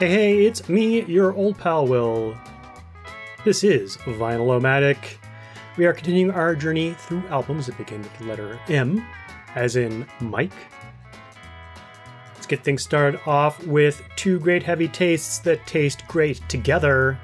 Hey, hey, it's me, your old pal Will. This is Vinyl-O-Matic. We are continuing our journey through albums that begin with the letter M, as in Mike. Let's get things started off with two great heavy tastes that taste great together.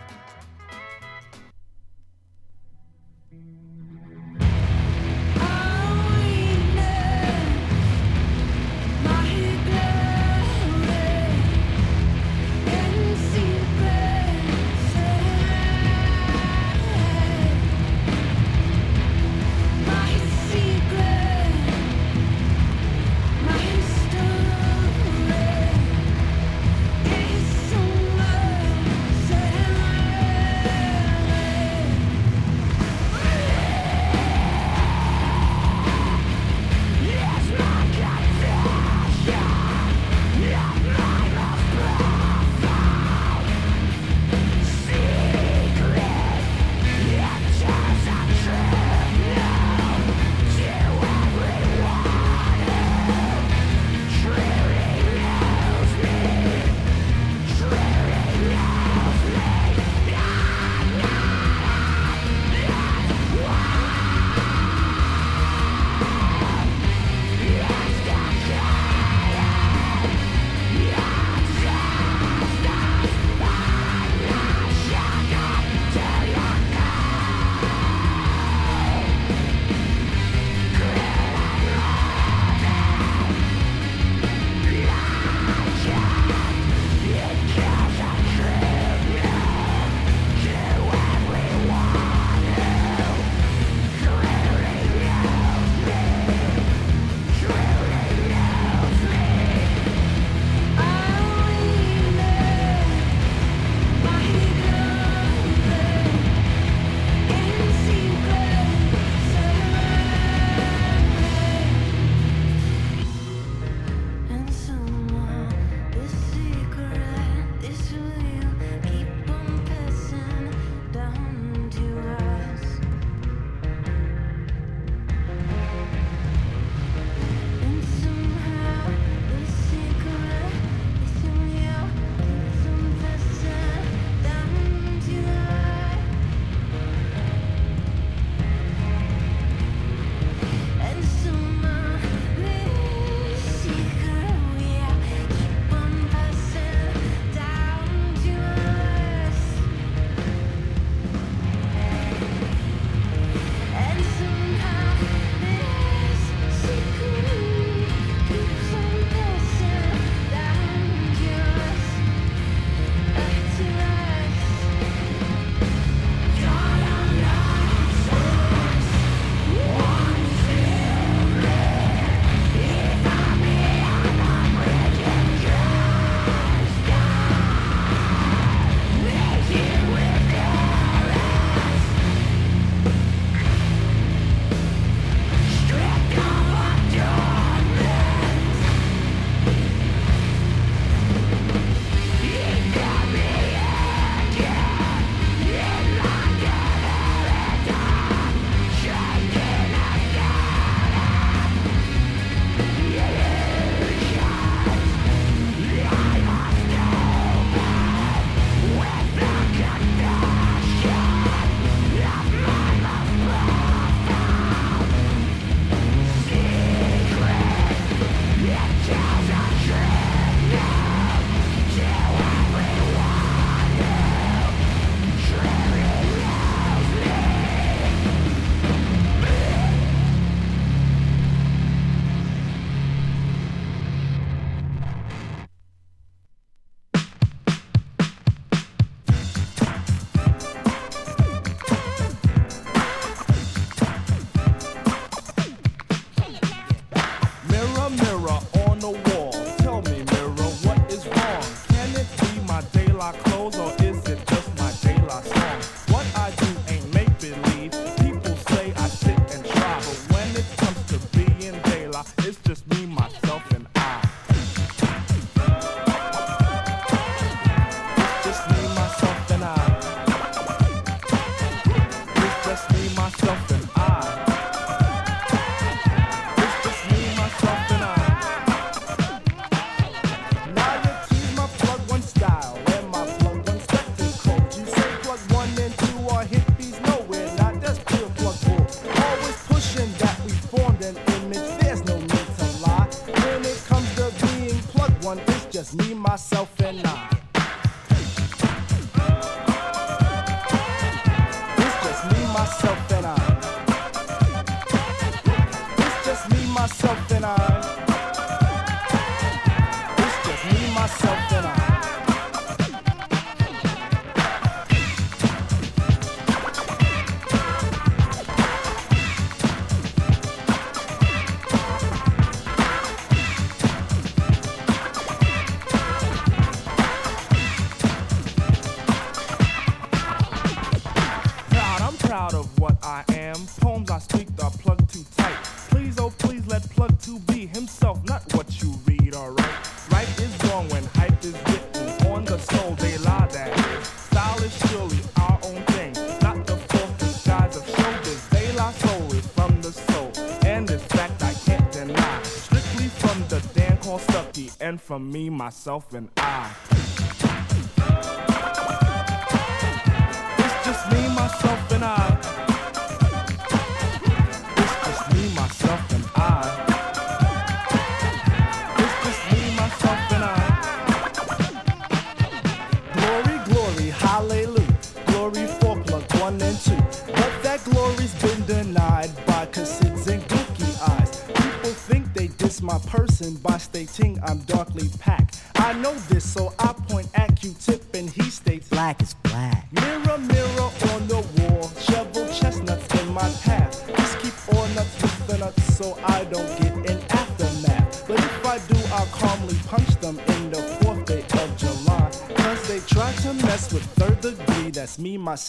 And from me, myself, and I.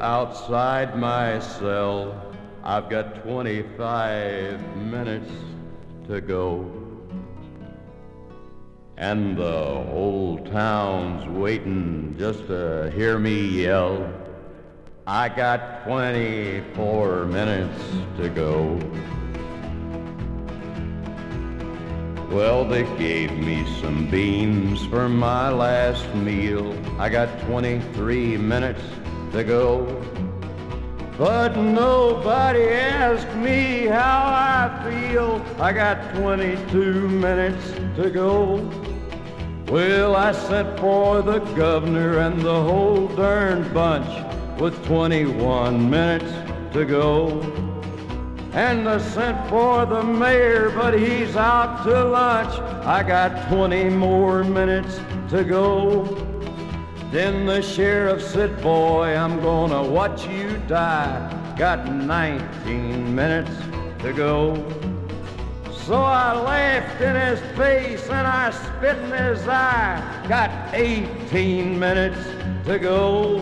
outside my cell. I've got 25 minutes to go. And the whole town's waiting just to hear me yell. I got 24 minutes to go. Well, they gave me some beans for my last meal. I got 23 minutes to go. But nobody asked me how I feel. I got 22 minutes to go. Well, I sent for the governor and the whole darn bunch with 21 minutes to go. And I sent for the mayor, but he's out to lunch. I got 20 more minutes to go. Then the sheriff said, Boy, I'm gonna watch you die. Got 19 minutes to go. So I laughed in his face and I spit in his eye. Got 18 minutes to go.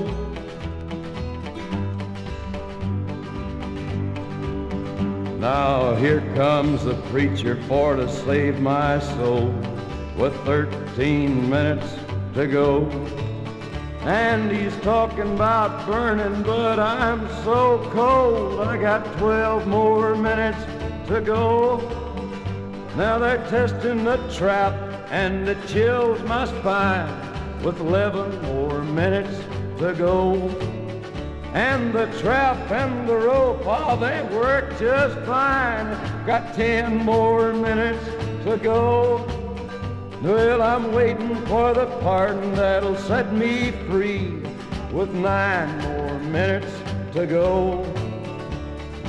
Now here comes the preacher for to save my soul with 13 minutes to go. And he's talking about burning, but I'm so cold. I got 12 more minutes to go. Now they're testing the trap and it chills my spine with 11 more minutes to go. And the trap and the rope, oh, they work just fine. Got 10 more minutes to go. Well, I'm waiting for the pardon that'll set me free with nine more minutes to go.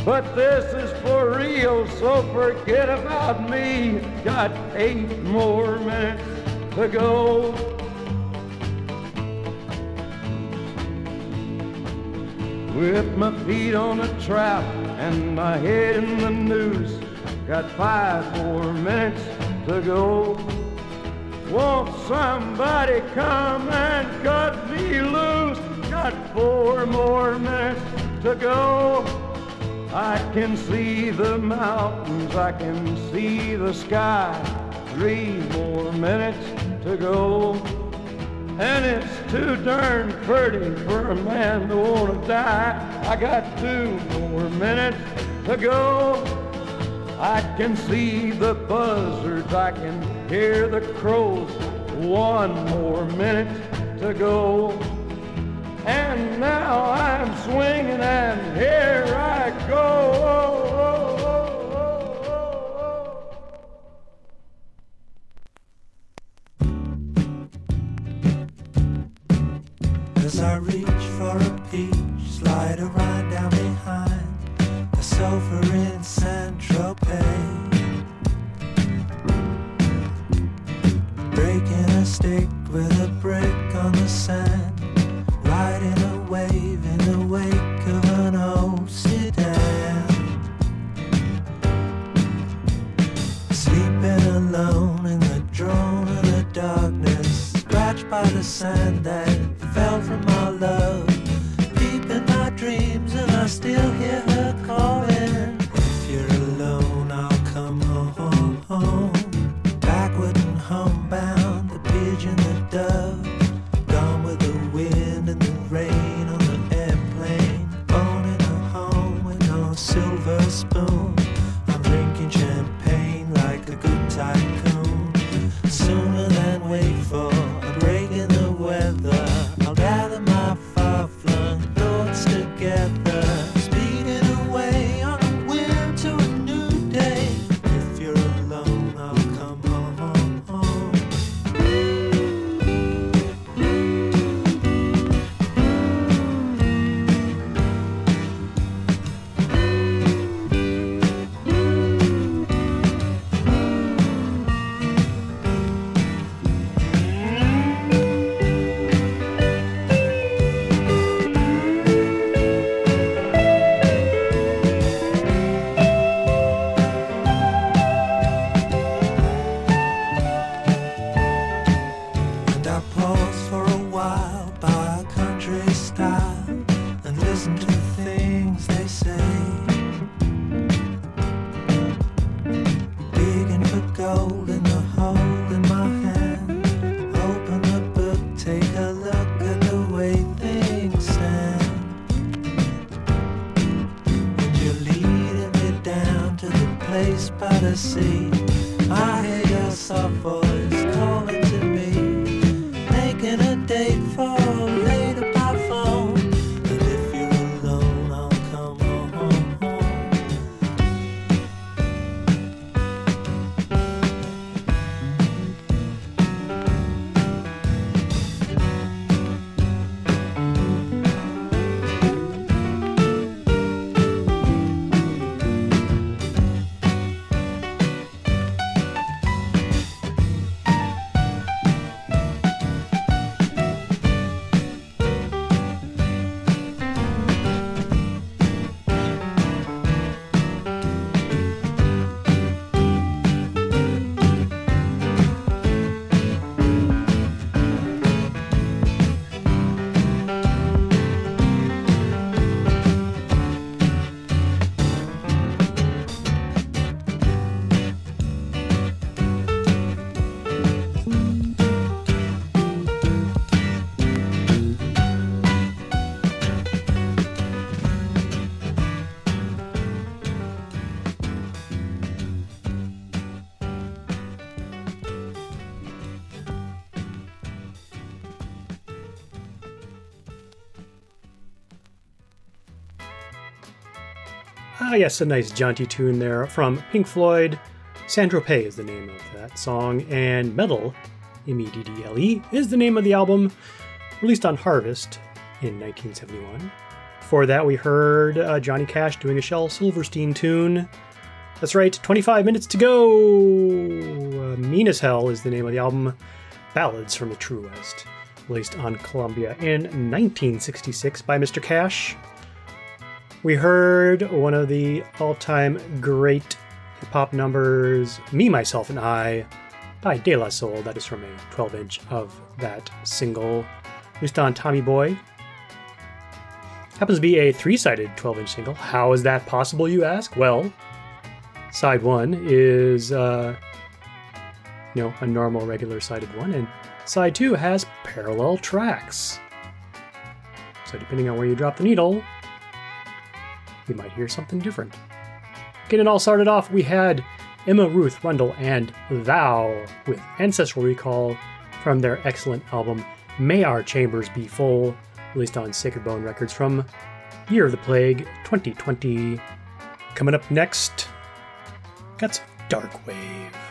But this is for real, so forget about me. Got eight more minutes to go. With my feet on a trap and my head in the noose, got five more minutes to go. Won't somebody come and cut me loose? Got four more minutes to go. I can see the mountains, I can see the sky. Three more minutes to go. And it's too darn pretty for a man to want to die. I got two more minutes to go. I can see the buzzards, I can hear the crows. One more minute to go. And now I'm swinging, and here I go. Yes, a nice jaunty tune there from Pink Floyd. San Tropez is the name of that song, and Meddle, M E D D L E, is the name of the album, released on Harvest in 1971. Before that, we heard uh, Johnny Cash doing a Shel Silverstein tune. That's right, 25 minutes to go! Uh, mean as Hell is the name of the album, Ballads from the True West, released on Columbia in 1966 by Mr. Cash. We heard one of the all time great hip hop numbers, Me, Myself, and I, by De La Soul. That is from a 12 inch of that single, released on Tommy Boy. Happens to be a three sided 12 inch single. How is that possible, you ask? Well, side one is, uh, you know, a normal, regular sided one, and side two has parallel tracks. So, depending on where you drop the needle, you might hear something different. Getting it all started off, we had Emma Ruth Rundle and Thou with Ancestral Recall from their excellent album May Our Chambers Be Full, released on Sacred Bone Records from Year of the Plague 2020. Coming up next, got some Dark Wave.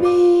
baby.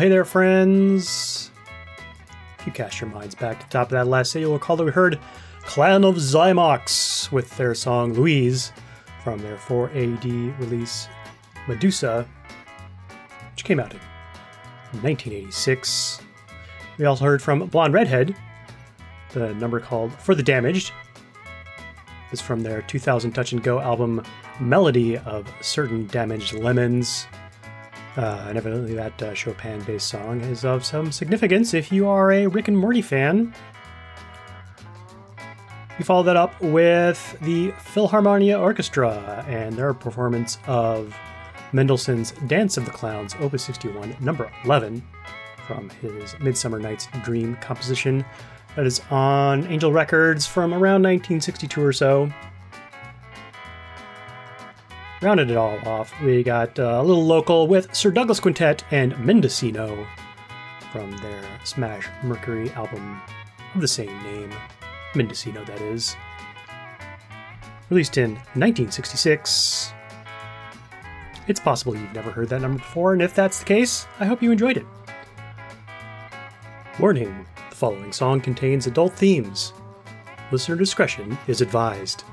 Well, hey there, friends. If you cast your minds back to the top of that last set, you'll recall that we heard Clan of Xymox with their song Louise from their 4AD release Medusa, which came out in 1986. We also heard from Blonde Redhead, the number called For the Damaged. Is from their 2000 Touch and Go album Melody of Certain Damaged Lemons. Uh, and evidently, that uh, Chopin based song is of some significance if you are a Rick and Morty fan. We follow that up with the Philharmonia Orchestra and their performance of Mendelssohn's Dance of the Clowns, Opus 61, number 11, from his Midsummer Night's Dream composition that is on Angel Records from around 1962 or so rounded it all off, we got uh, a little local with Sir Douglas Quintet and Mendocino from their Smash Mercury album of the same name. Mendocino, that is. Released in 1966. It's possible you've never heard that number before, and if that's the case, I hope you enjoyed it. Warning the following song contains adult themes. Listener discretion is advised.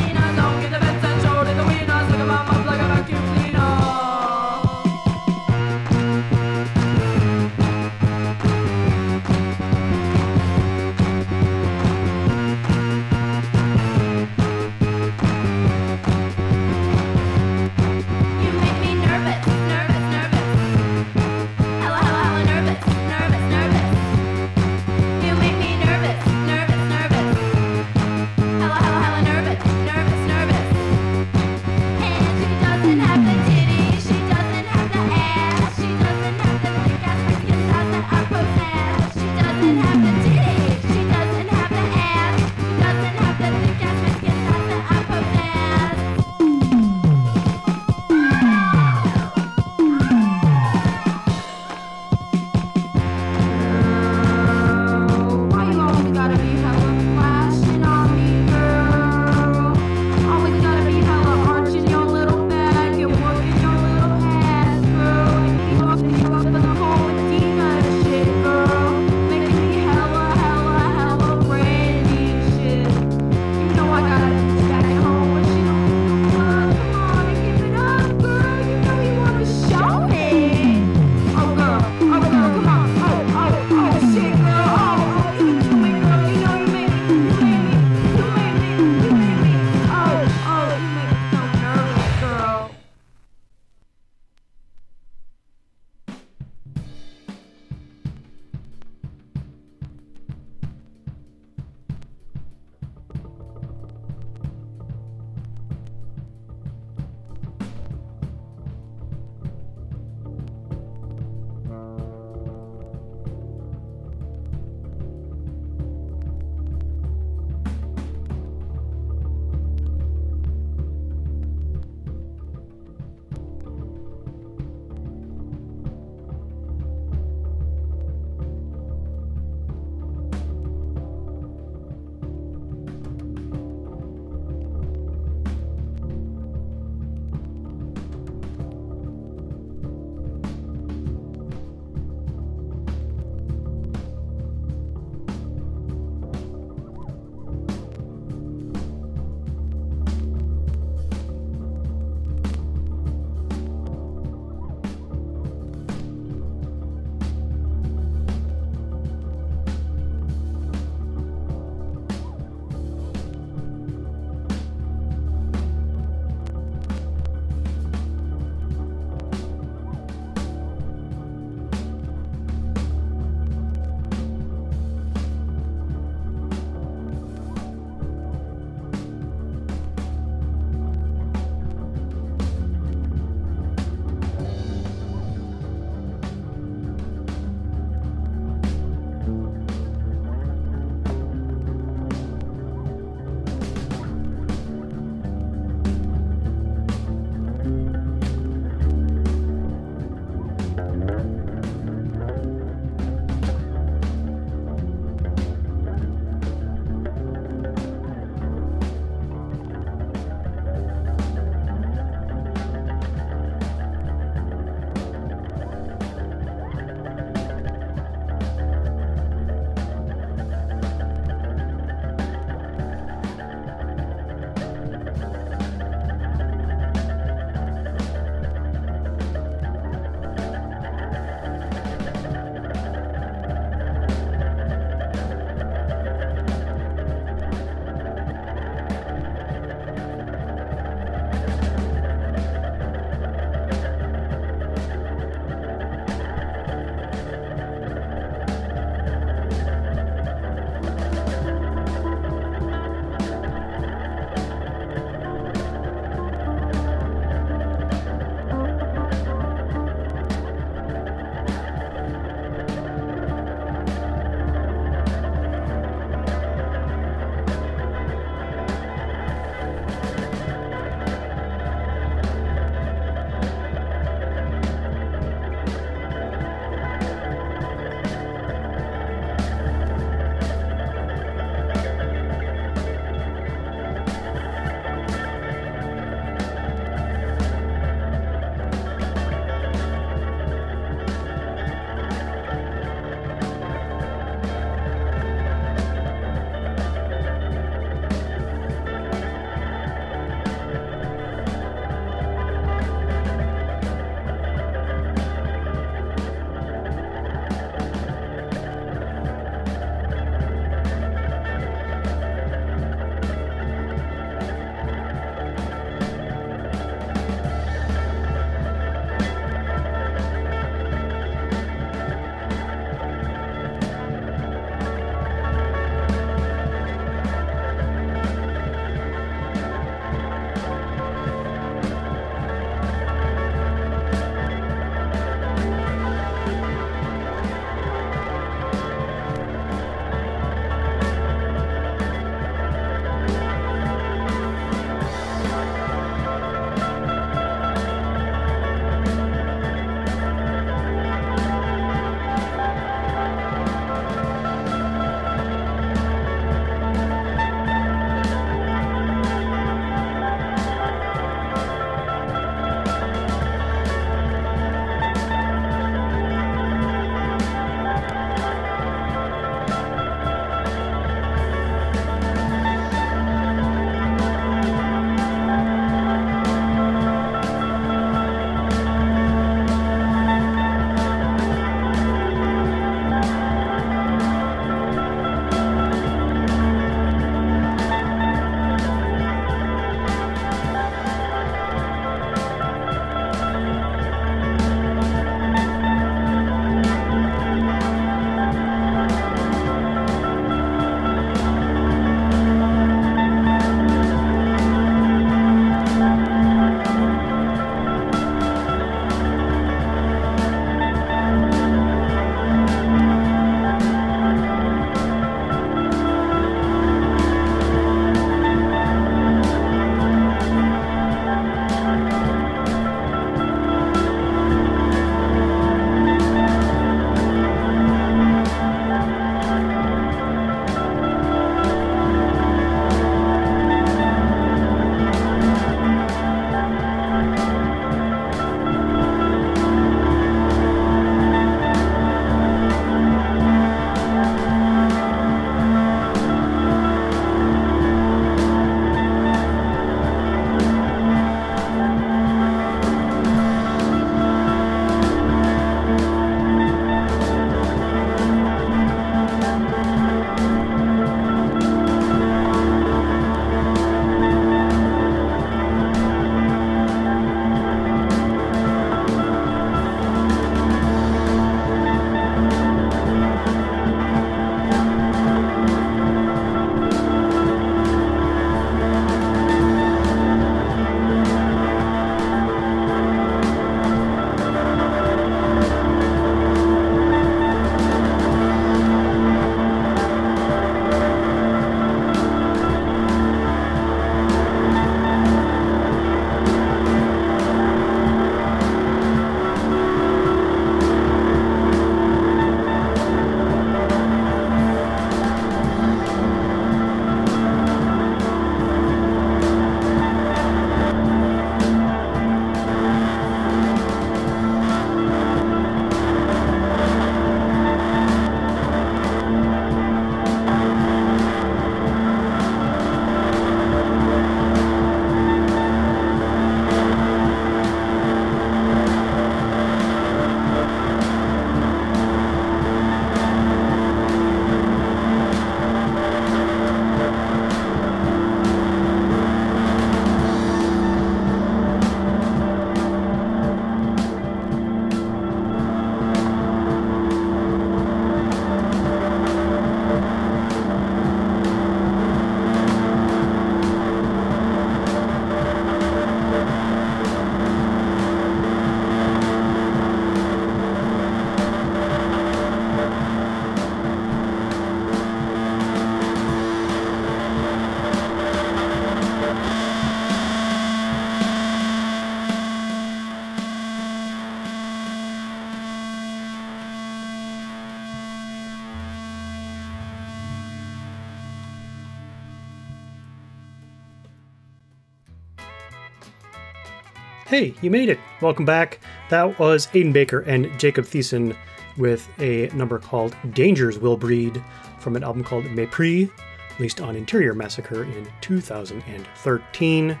Hey, you made it. Welcome back. That was Aidan Baker and Jacob Thiessen with a number called Dangers Will Breed from an album called Mépris, released on Interior Massacre in 2013.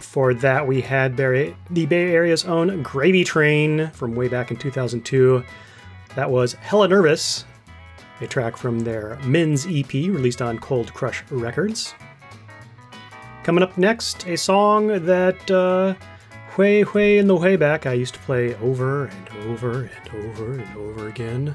For that, we had the Bay Area's own Gravy Train from way back in 2002. That was Hella Nervous, a track from their Men's EP released on Cold Crush Records. Coming up next, a song that uh, way, way in the way back I used to play over and over and over and over again.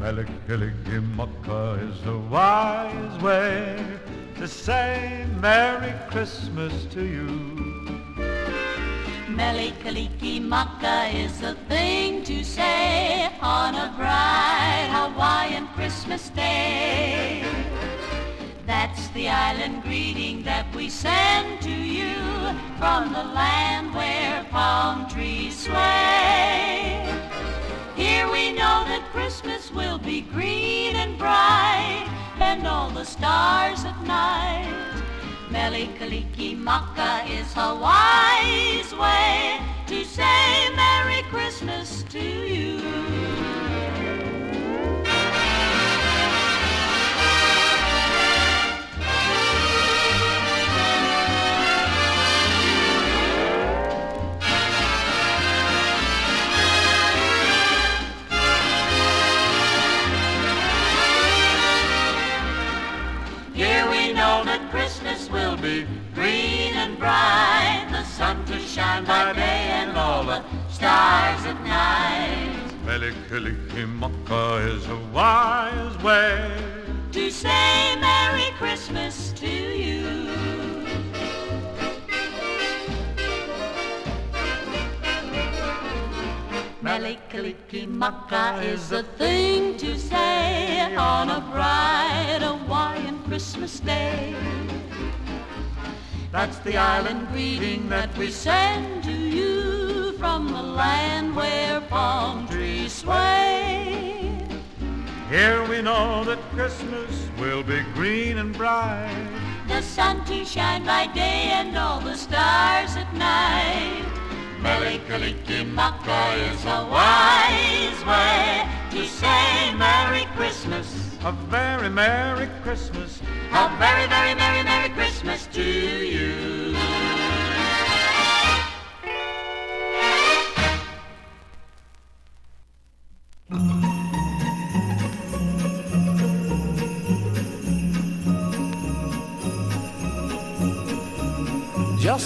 Mele Kalikimaka is the wise way to say Merry Christmas to you. Mele Kalikimaka is the thing to say on a bright Hawaiian Christmas day. That's the island greeting that we send to you from the land where palm trees sway. Here we know that Christmas will be green and bright and all the stars at night. Mele Kalikimaka is Hawaii's way to say Merry Christmas to you. Greeting that we send to you from the land where palm trees sway. Here we know that Christmas will be green and bright. The sun to shine by day and all the stars at night. Mele Kalikimaka is a wise way to say Merry Christmas. A very Merry Christmas. A very, very Merry, Merry Christmas to you.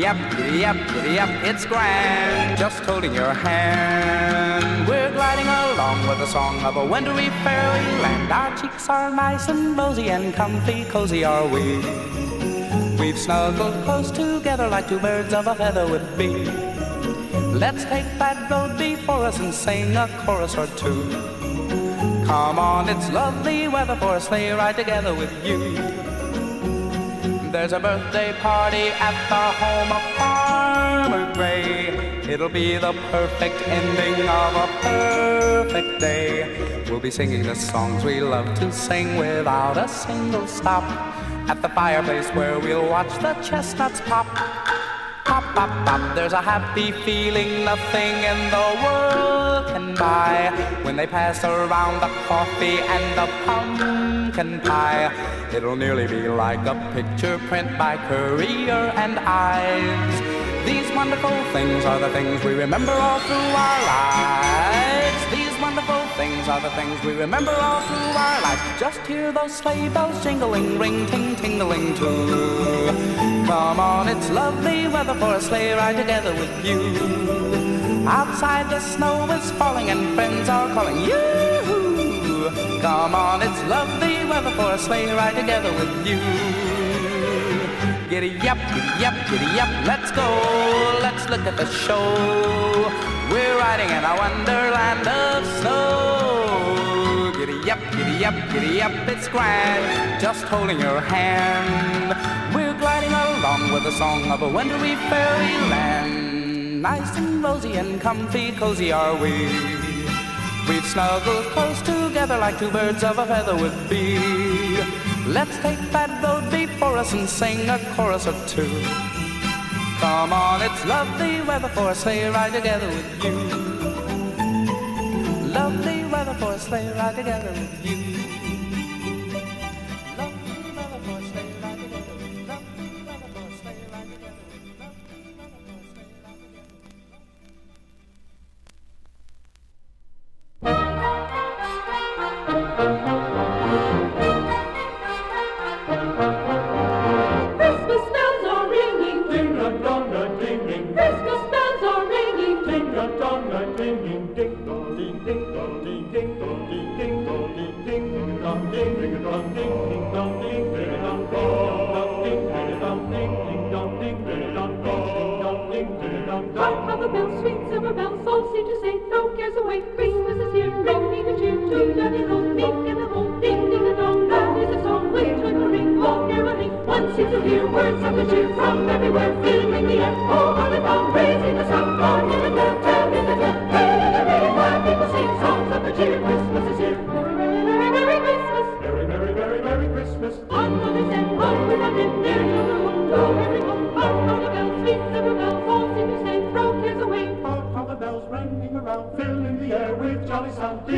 Giddy up, giddy up, giddy up, it's grand. Just holding your hand. We're gliding along with the song of a wintry fairyland. Our cheeks are nice and rosy and comfy, cozy are we. We've snuggled close together like two birds of a feather would be. Let's take that road before us and sing a chorus or two. Come on, it's lovely weather for a sleigh ride together with you. There's a birthday party at the home of Farmer Gray. It'll be the perfect ending of a perfect day. We'll be singing the songs we love to sing without a single stop. At the fireplace where we'll watch the chestnuts pop. Pop, pop, pop. There's a happy feeling nothing in the world can buy. When they pass around the coffee and the pumpkin pie, it'll nearly be like a picture print by Currier and Ives. These wonderful things are the things we remember all through our lives. These wonderful things are the things we remember all through our lives. Just hear those sleigh bells jingling, ring, ting, tingling too. Come on, it's lovely weather for a sleigh ride together with you. Outside the snow is falling and friends are calling you. Come on, it's lovely weather for a sleigh ride together with you. Giddy up, giddy up, giddy up, let's go. Let's look at the show. We're riding in a wonderland of snow. Giddy up, giddy up, giddy up, it's grand. just holding your hand. We're gliding along with the song of a wintry fairyland. Nice and rosy and comfy, cozy are we. We've snuggled close together like two birds of a feather would be. Let's take that road before us and sing a chorus or two. Come on, it's lovely weather for a sleigh ride together with you. Lovely weather for a sleigh ride together with you.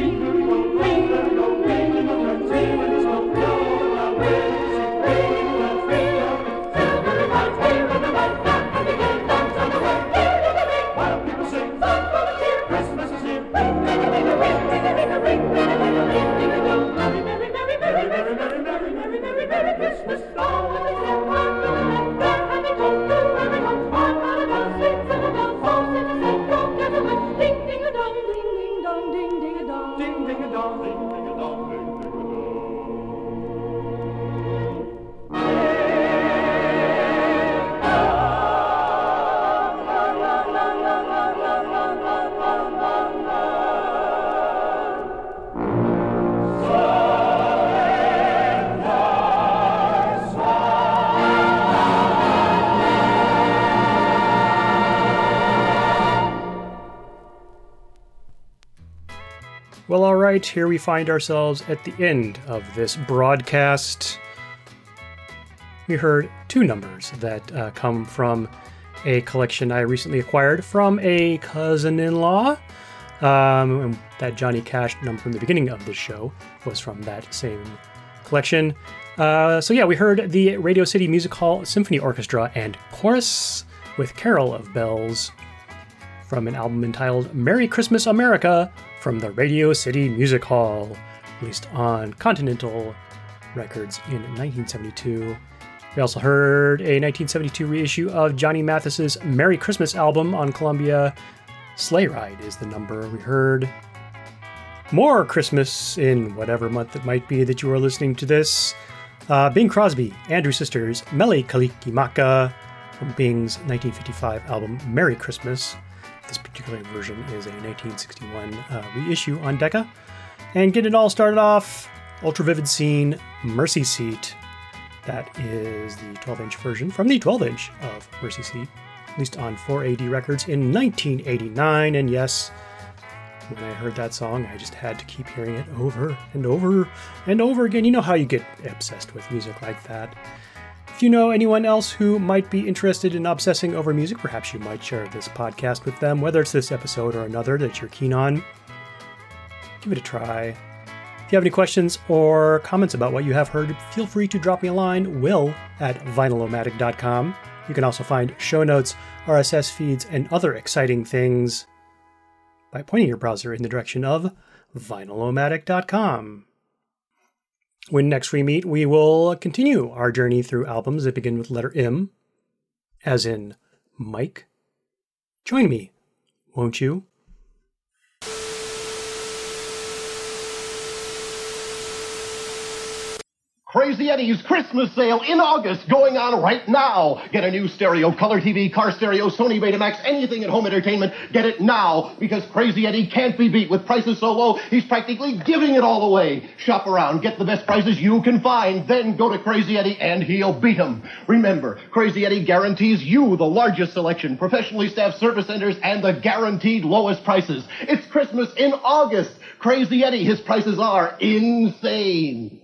Thank you. Right, here we find ourselves at the end of this broadcast. We heard two numbers that uh, come from a collection I recently acquired from a cousin in law. Um, that Johnny Cash number from the beginning of the show was from that same collection. Uh, so, yeah, we heard the Radio City Music Hall Symphony Orchestra and Chorus with Carol of Bells from an album entitled Merry Christmas America from the Radio City Music Hall, released on Continental Records in 1972. We also heard a 1972 reissue of Johnny Mathis's Merry Christmas album on Columbia. Sleigh Ride is the number. We heard more Christmas in whatever month it might be that you are listening to this. Uh, Bing Crosby, Andrew Sisters, Mele Kalikimaka from Bing's 1955 album Merry Christmas. This particular version is a 1961 uh, reissue on Decca. And get it all started off, Ultra Vivid Scene, Mercy Seat. That is the 12 inch version from the 12 inch of Mercy Seat, released on 4AD Records in 1989. And yes, when I heard that song, I just had to keep hearing it over and over and over again. You know how you get obsessed with music like that. If you know anyone else who might be interested in obsessing over music, perhaps you might share this podcast with them, whether it's this episode or another that you're keen on. Give it a try. If you have any questions or comments about what you have heard, feel free to drop me a line, will at vinylomatic.com. You can also find show notes, RSS feeds, and other exciting things by pointing your browser in the direction of vinylomatic.com. When next we meet, we will continue our journey through albums that begin with letter M, as in Mike. Join me, won't you? Crazy Eddie's Christmas sale in August going on right now. Get a new stereo, color TV, car stereo, Sony Betamax, anything at home entertainment. Get it now because Crazy Eddie can't be beat with prices so low, he's practically giving it all away. Shop around, get the best prices you can find, then go to Crazy Eddie and he'll beat him. Remember, Crazy Eddie guarantees you the largest selection, professionally staffed service centers, and the guaranteed lowest prices. It's Christmas in August. Crazy Eddie, his prices are insane.